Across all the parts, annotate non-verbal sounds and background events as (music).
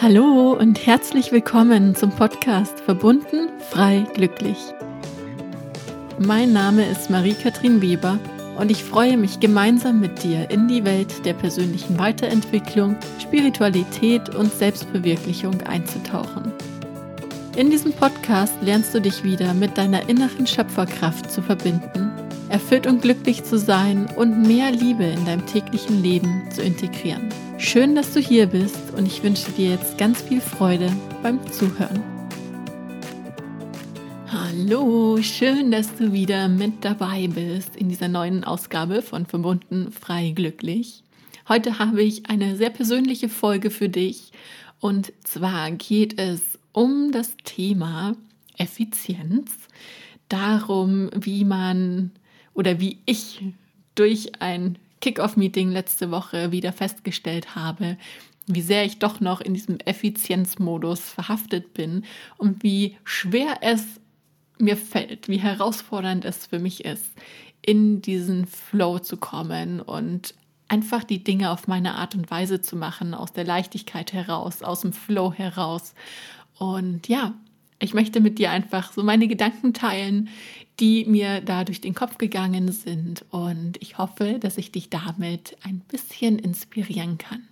Hallo und herzlich willkommen zum Podcast Verbunden, frei, glücklich. Mein Name ist Marie-Kathrin Weber und ich freue mich gemeinsam mit dir in die Welt der persönlichen Weiterentwicklung, Spiritualität und Selbstverwirklichung einzutauchen. In diesem Podcast lernst du dich wieder mit deiner inneren Schöpferkraft zu verbinden, erfüllt und glücklich zu sein und mehr Liebe in deinem täglichen Leben zu integrieren. Schön, dass du hier bist und ich wünsche dir jetzt ganz viel Freude beim Zuhören. Hallo, schön, dass du wieder mit dabei bist in dieser neuen Ausgabe von Verbunden frei glücklich. Heute habe ich eine sehr persönliche Folge für dich und zwar geht es um das Thema Effizienz, darum, wie man oder wie ich durch ein Kickoff-Meeting letzte Woche wieder festgestellt habe, wie sehr ich doch noch in diesem Effizienzmodus verhaftet bin und wie schwer es mir fällt, wie herausfordernd es für mich ist, in diesen Flow zu kommen und einfach die Dinge auf meine Art und Weise zu machen, aus der Leichtigkeit heraus, aus dem Flow heraus. Und ja, ich möchte mit dir einfach so meine Gedanken teilen, die mir da durch den Kopf gegangen sind. Und ich hoffe, dass ich dich damit ein bisschen inspirieren kann.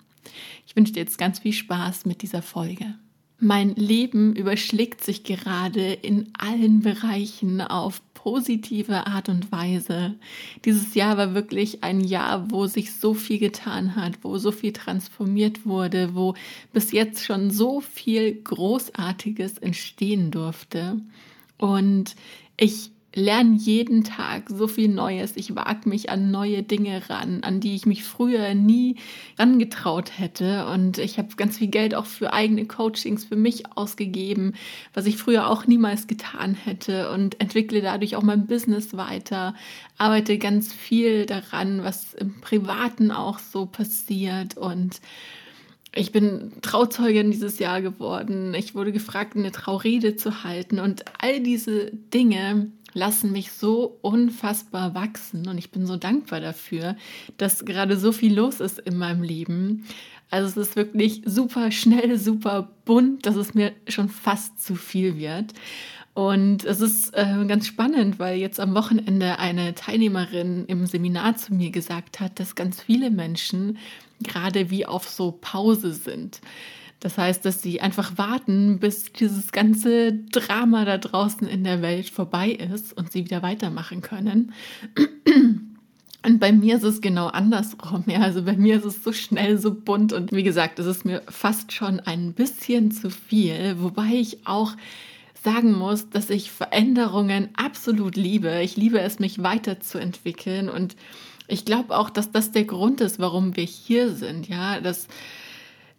Ich wünsche dir jetzt ganz viel Spaß mit dieser Folge. Mein Leben überschlägt sich gerade in allen Bereichen auf positive Art und Weise. Dieses Jahr war wirklich ein Jahr, wo sich so viel getan hat, wo so viel transformiert wurde, wo bis jetzt schon so viel Großartiges entstehen durfte. Und ich lerne jeden Tag so viel Neues. Ich wage mich an neue Dinge ran, an die ich mich früher nie rangetraut hätte. Und ich habe ganz viel Geld auch für eigene Coachings für mich ausgegeben, was ich früher auch niemals getan hätte und entwickle dadurch auch mein Business weiter. Arbeite ganz viel daran, was im Privaten auch so passiert und ich bin Trauzeugin dieses Jahr geworden. Ich wurde gefragt, eine Traurede zu halten. Und all diese Dinge lassen mich so unfassbar wachsen und ich bin so dankbar dafür, dass gerade so viel los ist in meinem Leben. Also es ist wirklich super schnell, super bunt, dass es mir schon fast zu viel wird. Und es ist äh, ganz spannend, weil jetzt am Wochenende eine Teilnehmerin im Seminar zu mir gesagt hat, dass ganz viele Menschen gerade wie auf so Pause sind. Das heißt, dass sie einfach warten, bis dieses ganze Drama da draußen in der Welt vorbei ist und sie wieder weitermachen können. Und bei mir ist es genau andersrum. Ja, also bei mir ist es so schnell, so bunt und wie gesagt, es ist mir fast schon ein bisschen zu viel, wobei ich auch sagen muss, dass ich Veränderungen absolut liebe. Ich liebe es, mich weiterzuentwickeln und ich glaube auch, dass das der Grund ist, warum wir hier sind. Ja, dass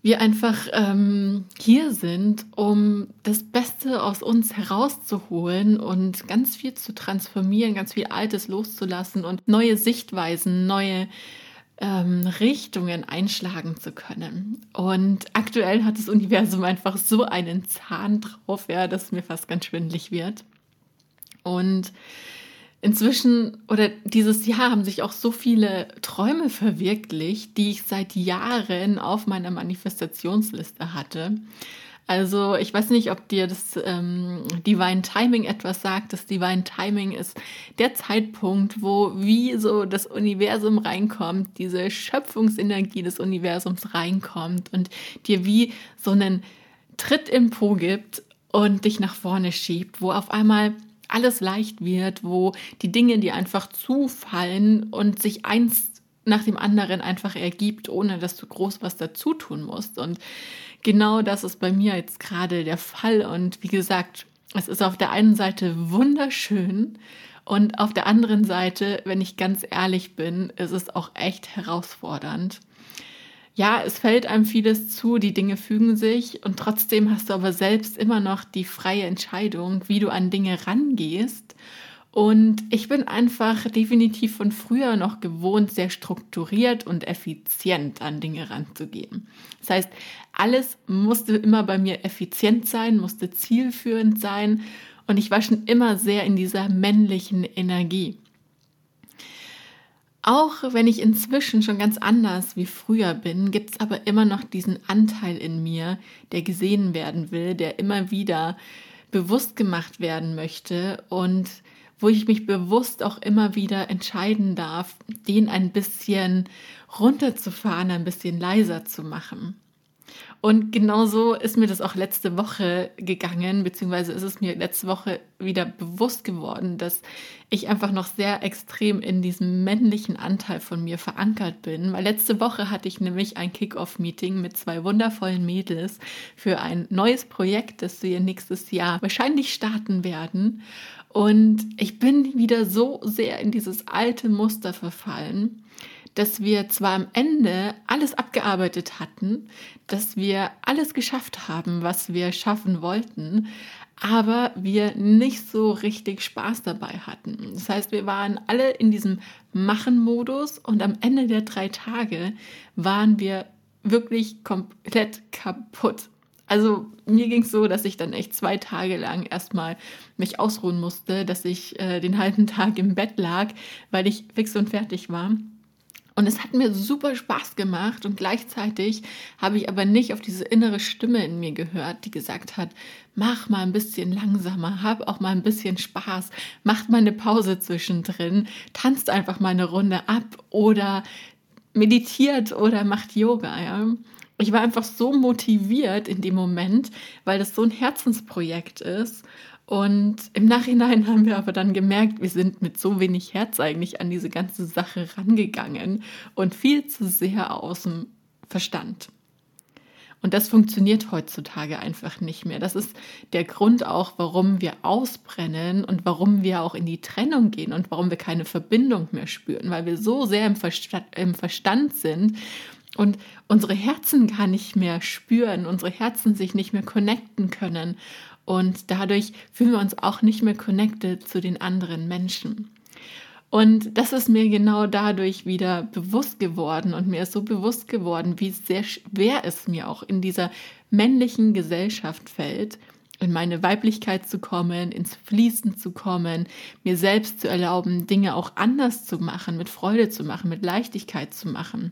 wir einfach ähm, hier sind, um das Beste aus uns herauszuholen und ganz viel zu transformieren, ganz viel Altes loszulassen und neue Sichtweisen, neue ähm, Richtungen einschlagen zu können. Und aktuell hat das Universum einfach so einen Zahn drauf, ja, dass mir fast ganz schwindlig wird. Und inzwischen oder dieses Jahr haben sich auch so viele Träume verwirklicht, die ich seit Jahren auf meiner Manifestationsliste hatte. Also ich weiß nicht, ob dir das ähm, Divine Timing etwas sagt. Das Divine Timing ist der Zeitpunkt, wo wie so das Universum reinkommt, diese Schöpfungsenergie des Universums reinkommt und dir wie so einen Tritt im Po gibt und dich nach vorne schiebt, wo auf einmal alles leicht wird, wo die Dinge dir einfach zufallen und sich eins nach dem anderen einfach ergibt, ohne dass du groß was dazu tun musst. Und genau das ist bei mir jetzt gerade der Fall. Und wie gesagt, es ist auf der einen Seite wunderschön und auf der anderen Seite, wenn ich ganz ehrlich bin, ist es auch echt herausfordernd ja, es fällt einem vieles zu, die Dinge fügen sich und trotzdem hast du aber selbst immer noch die freie Entscheidung, wie du an Dinge rangehst. Und ich bin einfach definitiv von früher noch gewohnt, sehr strukturiert und effizient an Dinge ranzugehen. Das heißt, alles musste immer bei mir effizient sein, musste zielführend sein und ich war schon immer sehr in dieser männlichen Energie. Auch wenn ich inzwischen schon ganz anders wie früher bin, gibt es aber immer noch diesen Anteil in mir, der gesehen werden will, der immer wieder bewusst gemacht werden möchte und wo ich mich bewusst auch immer wieder entscheiden darf, den ein bisschen runterzufahren, ein bisschen leiser zu machen. Und genauso ist mir das auch letzte Woche gegangen, beziehungsweise ist es mir letzte Woche wieder bewusst geworden, dass ich einfach noch sehr extrem in diesem männlichen Anteil von mir verankert bin. Weil letzte Woche hatte ich nämlich ein Kick-Off-Meeting mit zwei wundervollen Mädels für ein neues Projekt, das wir nächstes Jahr wahrscheinlich starten werden. Und ich bin wieder so sehr in dieses alte Muster verfallen dass wir zwar am Ende alles abgearbeitet hatten, dass wir alles geschafft haben, was wir schaffen wollten, aber wir nicht so richtig Spaß dabei hatten. Das heißt, wir waren alle in diesem Machen-Modus und am Ende der drei Tage waren wir wirklich komplett kaputt. Also mir ging es so, dass ich dann echt zwei Tage lang erstmal mich ausruhen musste, dass ich äh, den halben Tag im Bett lag, weil ich fix und fertig war. Und es hat mir super Spaß gemacht und gleichzeitig habe ich aber nicht auf diese innere Stimme in mir gehört, die gesagt hat, mach mal ein bisschen langsamer, hab auch mal ein bisschen Spaß, macht mal eine Pause zwischendrin, tanzt einfach mal eine Runde ab oder meditiert oder macht Yoga, ja. Ich war einfach so motiviert in dem Moment, weil das so ein Herzensprojekt ist und im Nachhinein haben wir aber dann gemerkt, wir sind mit so wenig Herz eigentlich an diese ganze Sache rangegangen und viel zu sehr aus dem Verstand. Und das funktioniert heutzutage einfach nicht mehr. Das ist der Grund auch, warum wir ausbrennen und warum wir auch in die Trennung gehen und warum wir keine Verbindung mehr spüren, weil wir so sehr im Verstand, im Verstand sind und unsere Herzen gar nicht mehr spüren, unsere Herzen sich nicht mehr connecten können und dadurch fühlen wir uns auch nicht mehr connected zu den anderen Menschen. Und das ist mir genau dadurch wieder bewusst geworden und mir ist so bewusst geworden, wie sehr schwer es mir auch in dieser männlichen Gesellschaft fällt, in meine Weiblichkeit zu kommen, ins Fließen zu kommen, mir selbst zu erlauben, Dinge auch anders zu machen, mit Freude zu machen, mit Leichtigkeit zu machen.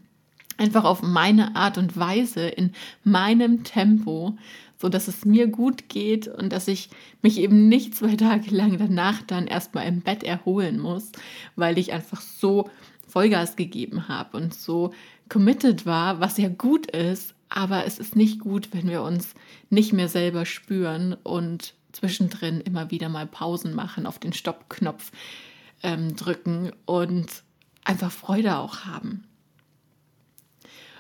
Einfach auf meine Art und Weise, in meinem Tempo, so dass es mir gut geht und dass ich mich eben nicht zwei Tage lang danach dann erstmal im Bett erholen muss, weil ich einfach so Vollgas gegeben habe und so committed war, was ja gut ist, aber es ist nicht gut, wenn wir uns nicht mehr selber spüren und zwischendrin immer wieder mal Pausen machen, auf den Stoppknopf ähm, drücken und einfach Freude auch haben.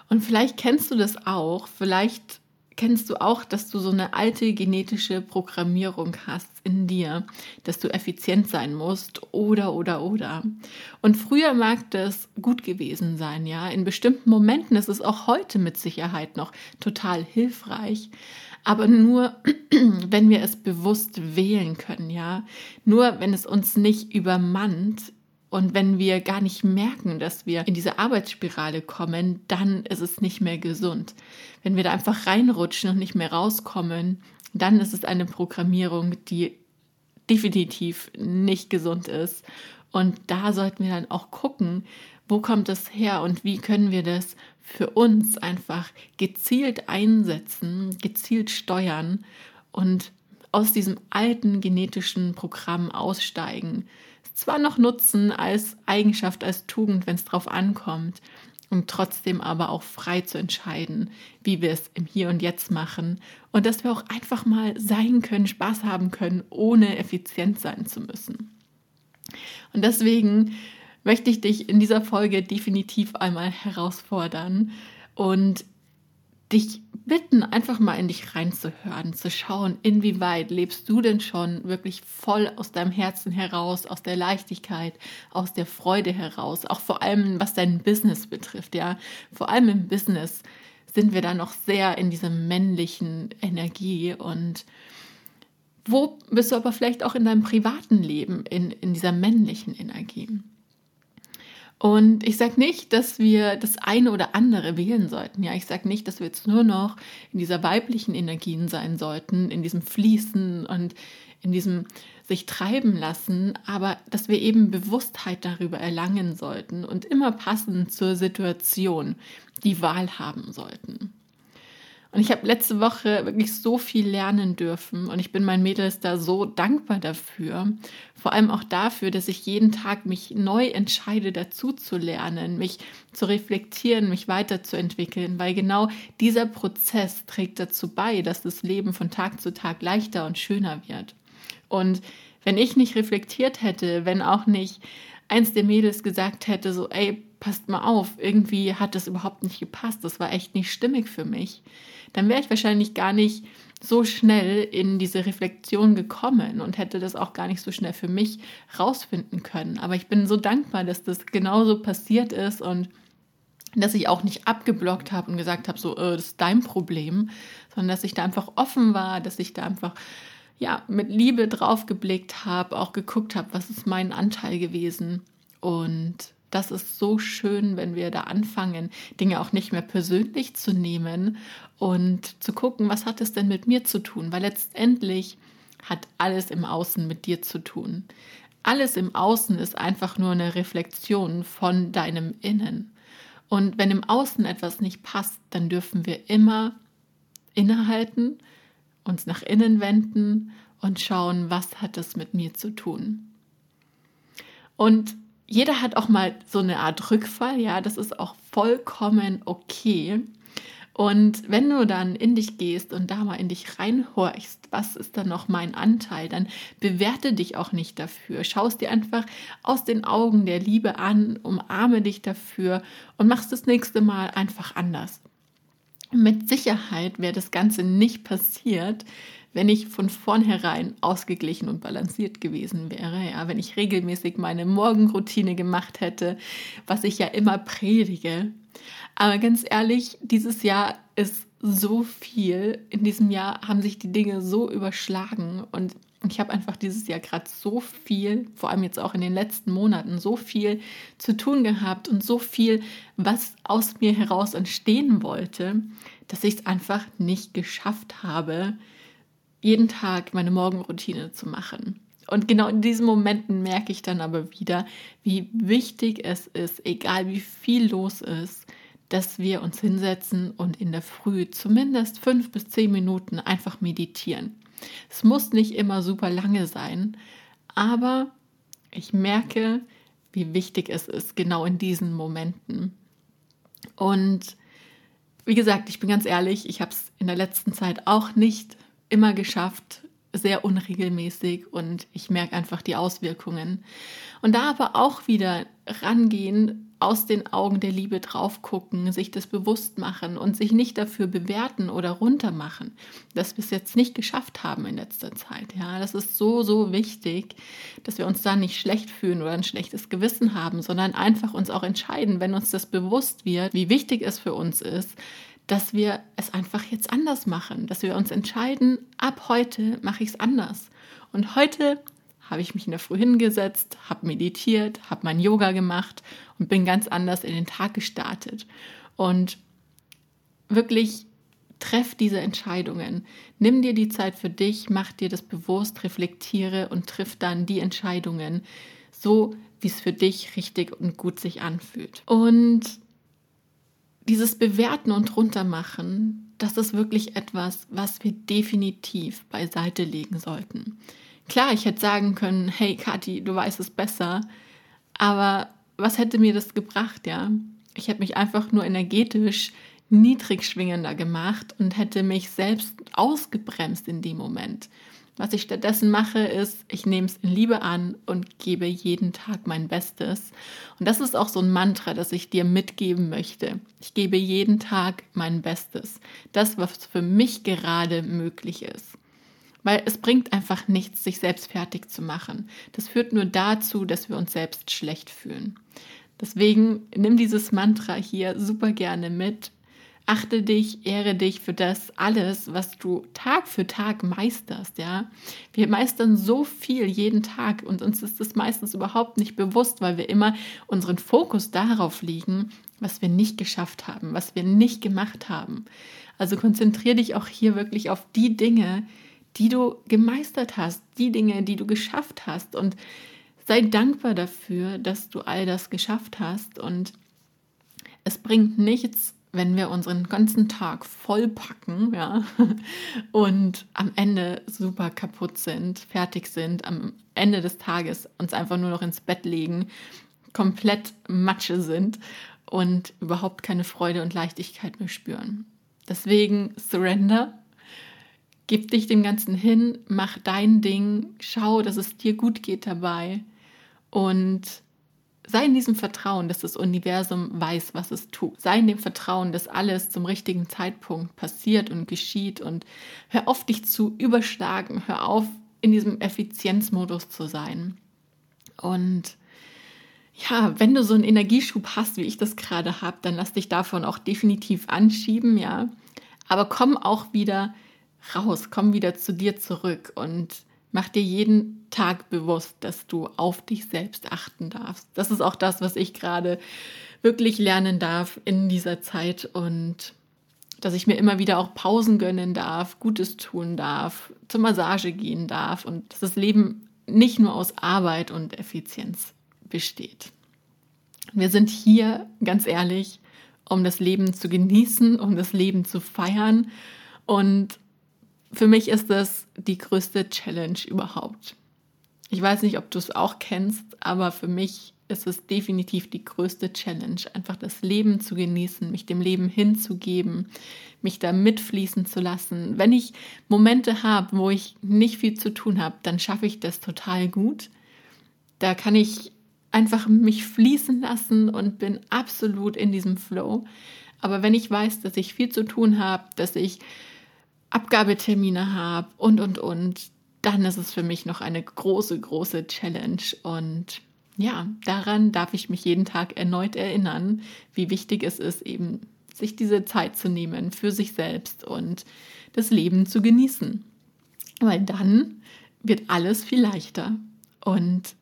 Und vielleicht kennst du das auch, vielleicht kennst du auch, dass du so eine alte genetische Programmierung hast in dir, dass du effizient sein musst oder oder oder. Und früher mag das gut gewesen sein, ja. In bestimmten Momenten ist es auch heute mit Sicherheit noch total hilfreich. Aber nur, (clears throat) wenn wir es bewusst wählen können, ja. Nur wenn es uns nicht übermannt, und wenn wir gar nicht merken, dass wir in diese Arbeitsspirale kommen, dann ist es nicht mehr gesund. Wenn wir da einfach reinrutschen und nicht mehr rauskommen, dann ist es eine Programmierung, die definitiv nicht gesund ist. Und da sollten wir dann auch gucken, wo kommt das her und wie können wir das für uns einfach gezielt einsetzen, gezielt steuern und aus diesem alten genetischen Programm aussteigen zwar noch nutzen als Eigenschaft, als Tugend, wenn es drauf ankommt, und trotzdem aber auch frei zu entscheiden, wie wir es im Hier und Jetzt machen und dass wir auch einfach mal sein können, Spaß haben können, ohne effizient sein zu müssen. Und deswegen möchte ich dich in dieser Folge definitiv einmal herausfordern und dich bitten, einfach mal in dich reinzuhören, zu schauen, inwieweit lebst du denn schon wirklich voll aus deinem Herzen heraus, aus der Leichtigkeit, aus der Freude heraus, auch vor allem was dein Business betrifft, ja. Vor allem im Business sind wir da noch sehr in dieser männlichen Energie und wo bist du aber vielleicht auch in deinem privaten Leben in, in dieser männlichen Energie? Und ich sage nicht, dass wir das eine oder andere wählen sollten. Ja, ich sage nicht, dass wir jetzt nur noch in dieser weiblichen Energien sein sollten, in diesem Fließen und in diesem sich treiben lassen, aber dass wir eben Bewusstheit darüber erlangen sollten und immer passend zur Situation die Wahl haben sollten. Und ich habe letzte Woche wirklich so viel lernen dürfen und ich bin meinen Mädels da so dankbar dafür. Vor allem auch dafür, dass ich jeden Tag mich neu entscheide, dazu zu lernen, mich zu reflektieren, mich weiterzuentwickeln, weil genau dieser Prozess trägt dazu bei, dass das Leben von Tag zu Tag leichter und schöner wird. Und wenn ich nicht reflektiert hätte, wenn auch nicht eins der Mädels gesagt hätte, so, ey, passt mal auf, irgendwie hat das überhaupt nicht gepasst, das war echt nicht stimmig für mich, dann wäre ich wahrscheinlich gar nicht so schnell in diese Reflexion gekommen und hätte das auch gar nicht so schnell für mich rausfinden können. Aber ich bin so dankbar, dass das genauso passiert ist und dass ich auch nicht abgeblockt habe und gesagt habe, so, äh, das ist dein Problem, sondern dass ich da einfach offen war, dass ich da einfach ja, mit Liebe drauf geblickt habe, auch geguckt habe, was ist mein Anteil gewesen. Und das ist so schön, wenn wir da anfangen, Dinge auch nicht mehr persönlich zu nehmen und zu gucken, was hat es denn mit mir zu tun? Weil letztendlich hat alles im Außen mit dir zu tun. Alles im Außen ist einfach nur eine Reflexion von deinem Innen. Und wenn im Außen etwas nicht passt, dann dürfen wir immer innehalten uns nach innen wenden und schauen, was hat das mit mir zu tun. Und jeder hat auch mal so eine Art Rückfall, ja, das ist auch vollkommen okay. Und wenn du dann in dich gehst und da mal in dich reinhorchst, was ist dann noch mein Anteil, dann bewerte dich auch nicht dafür. Schaust dir einfach aus den Augen der Liebe an, umarme dich dafür und machst das nächste Mal einfach anders. Mit Sicherheit wäre das Ganze nicht passiert, wenn ich von vornherein ausgeglichen und balanciert gewesen wäre. Ja, wenn ich regelmäßig meine Morgenroutine gemacht hätte, was ich ja immer predige. Aber ganz ehrlich, dieses Jahr ist so viel. In diesem Jahr haben sich die Dinge so überschlagen und ich habe einfach dieses Jahr gerade so viel, vor allem jetzt auch in den letzten Monaten, so viel zu tun gehabt und so viel, was aus mir heraus entstehen wollte, dass ich es einfach nicht geschafft habe, jeden Tag meine Morgenroutine zu machen. Und genau in diesen Momenten merke ich dann aber wieder, wie wichtig es ist, egal wie viel los ist, dass wir uns hinsetzen und in der Früh zumindest fünf bis zehn Minuten einfach meditieren. Es muss nicht immer super lange sein, aber ich merke, wie wichtig es ist, genau in diesen Momenten. Und wie gesagt, ich bin ganz ehrlich, ich habe es in der letzten Zeit auch nicht immer geschafft, sehr unregelmäßig und ich merke einfach die Auswirkungen. Und da aber auch wieder rangehen, aus den Augen der Liebe drauf gucken, sich das bewusst machen und sich nicht dafür bewerten oder runtermachen, dass wir es jetzt nicht geschafft haben in letzter Zeit. Ja, das ist so, so wichtig, dass wir uns da nicht schlecht fühlen oder ein schlechtes Gewissen haben, sondern einfach uns auch entscheiden, wenn uns das bewusst wird, wie wichtig es für uns ist, dass wir es einfach jetzt anders machen, dass wir uns entscheiden, ab heute mache ich es anders. Und heute habe ich mich in der Früh hingesetzt, habe meditiert, habe mein Yoga gemacht und bin ganz anders in den Tag gestartet. Und wirklich treff diese Entscheidungen. Nimm dir die Zeit für dich, mach dir das bewusst, reflektiere und triff dann die Entscheidungen, so wie es für dich richtig und gut sich anfühlt. Und dieses Bewerten und Runtermachen, das ist wirklich etwas, was wir definitiv beiseite legen sollten. Klar, ich hätte sagen können, hey Kathi, du weißt es besser, aber was hätte mir das gebracht, ja? Ich hätte mich einfach nur energetisch niedrig schwingender gemacht und hätte mich selbst ausgebremst in dem Moment. Was ich stattdessen mache, ist, ich nehme es in Liebe an und gebe jeden Tag mein Bestes. Und das ist auch so ein Mantra, das ich dir mitgeben möchte. Ich gebe jeden Tag mein Bestes. Das, was für mich gerade möglich ist. Weil es bringt einfach nichts, sich selbst fertig zu machen. Das führt nur dazu, dass wir uns selbst schlecht fühlen. Deswegen nimm dieses Mantra hier super gerne mit Achte dich, ehre dich für das alles, was du Tag für Tag meisterst, ja. Wir meistern so viel jeden Tag und uns ist es meistens überhaupt nicht bewusst, weil wir immer unseren Fokus darauf legen, was wir nicht geschafft haben, was wir nicht gemacht haben. Also konzentriere dich auch hier wirklich auf die Dinge, die du gemeistert hast, die Dinge, die du geschafft hast und sei dankbar dafür, dass du all das geschafft hast und es bringt nichts, wenn wir unseren ganzen Tag vollpacken, ja, (laughs) und am Ende super kaputt sind, fertig sind, am Ende des Tages uns einfach nur noch ins Bett legen, komplett Matsche sind und überhaupt keine Freude und Leichtigkeit mehr spüren. Deswegen surrender, gib dich dem Ganzen hin, mach dein Ding, schau, dass es dir gut geht dabei und sei in diesem Vertrauen, dass das Universum weiß, was es tut. Sei in dem Vertrauen, dass alles zum richtigen Zeitpunkt passiert und geschieht und hör auf, dich zu überschlagen, hör auf, in diesem Effizienzmodus zu sein. Und ja, wenn du so einen Energieschub hast, wie ich das gerade habe, dann lass dich davon auch definitiv anschieben, ja. Aber komm auch wieder raus, komm wieder zu dir zurück und mach dir jeden Tag bewusst, dass du auf dich selbst achten darfst. Das ist auch das, was ich gerade wirklich lernen darf in dieser Zeit und dass ich mir immer wieder auch Pausen gönnen darf, Gutes tun darf, zur Massage gehen darf und dass das Leben nicht nur aus Arbeit und Effizienz besteht. Wir sind hier, ganz ehrlich, um das Leben zu genießen, um das Leben zu feiern. Und für mich ist das die größte Challenge überhaupt. Ich weiß nicht, ob du es auch kennst, aber für mich ist es definitiv die größte Challenge, einfach das Leben zu genießen, mich dem Leben hinzugeben, mich da mitfließen zu lassen. Wenn ich Momente habe, wo ich nicht viel zu tun habe, dann schaffe ich das total gut. Da kann ich einfach mich fließen lassen und bin absolut in diesem Flow. Aber wenn ich weiß, dass ich viel zu tun habe, dass ich Abgabetermine habe und, und, und, dann ist es für mich noch eine große, große Challenge. Und ja, daran darf ich mich jeden Tag erneut erinnern, wie wichtig es ist, eben sich diese Zeit zu nehmen für sich selbst und das Leben zu genießen. Weil dann wird alles viel leichter und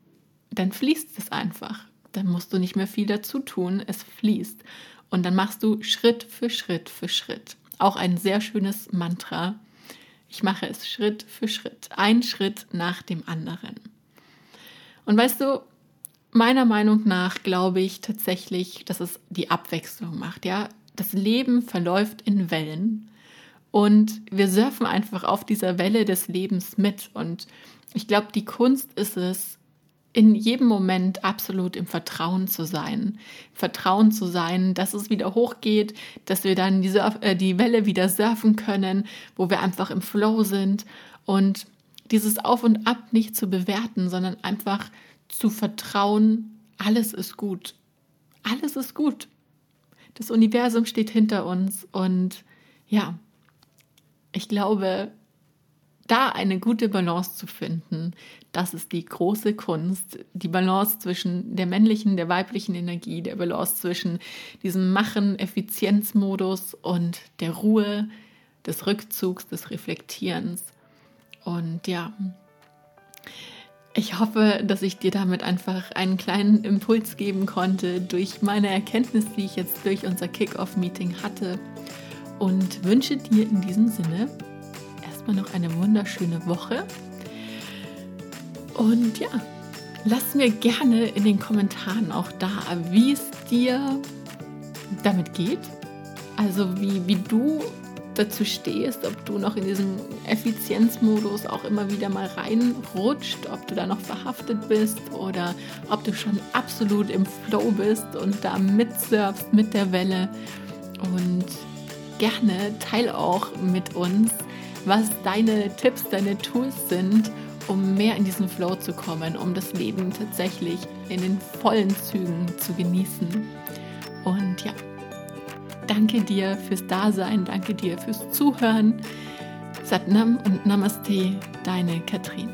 dann fließt es einfach. Dann musst du nicht mehr viel dazu tun, es fließt. Und dann machst du Schritt für Schritt für Schritt. Auch ein sehr schönes Mantra. Ich mache es Schritt für Schritt, ein Schritt nach dem anderen. Und weißt du, meiner Meinung nach glaube ich tatsächlich, dass es die Abwechslung macht. Ja, das Leben verläuft in Wellen und wir surfen einfach auf dieser Welle des Lebens mit. Und ich glaube, die Kunst ist es, in jedem Moment absolut im Vertrauen zu sein. Vertrauen zu sein, dass es wieder hochgeht, dass wir dann die, Surf äh, die Welle wieder surfen können, wo wir einfach im Flow sind und dieses Auf und Ab nicht zu bewerten, sondern einfach zu vertrauen, alles ist gut. Alles ist gut. Das Universum steht hinter uns und ja, ich glaube, da eine gute Balance zu finden, das ist die große Kunst. Die Balance zwischen der männlichen, der weiblichen Energie, der Balance zwischen diesem Machen, Effizienzmodus und der Ruhe, des Rückzugs, des Reflektierens. Und ja, ich hoffe, dass ich dir damit einfach einen kleinen Impuls geben konnte durch meine Erkenntnis, die ich jetzt durch unser Kick-Off-Meeting hatte. Und wünsche dir in diesem Sinne erstmal noch eine wunderschöne Woche. Und ja, lass mir gerne in den Kommentaren auch da, wie es dir damit geht. Also wie, wie du dazu stehst, ob du noch in diesem Effizienzmodus auch immer wieder mal reinrutscht, ob du da noch verhaftet bist oder ob du schon absolut im Flow bist und da mitsurfst mit der Welle. Und gerne teil auch mit uns, was deine Tipps, deine Tools sind, um mehr in diesen Flow zu kommen, um das Leben tatsächlich in den vollen Zügen zu genießen. Und ja, danke dir fürs Dasein, danke dir fürs Zuhören. Satnam und Namaste, deine Katrin.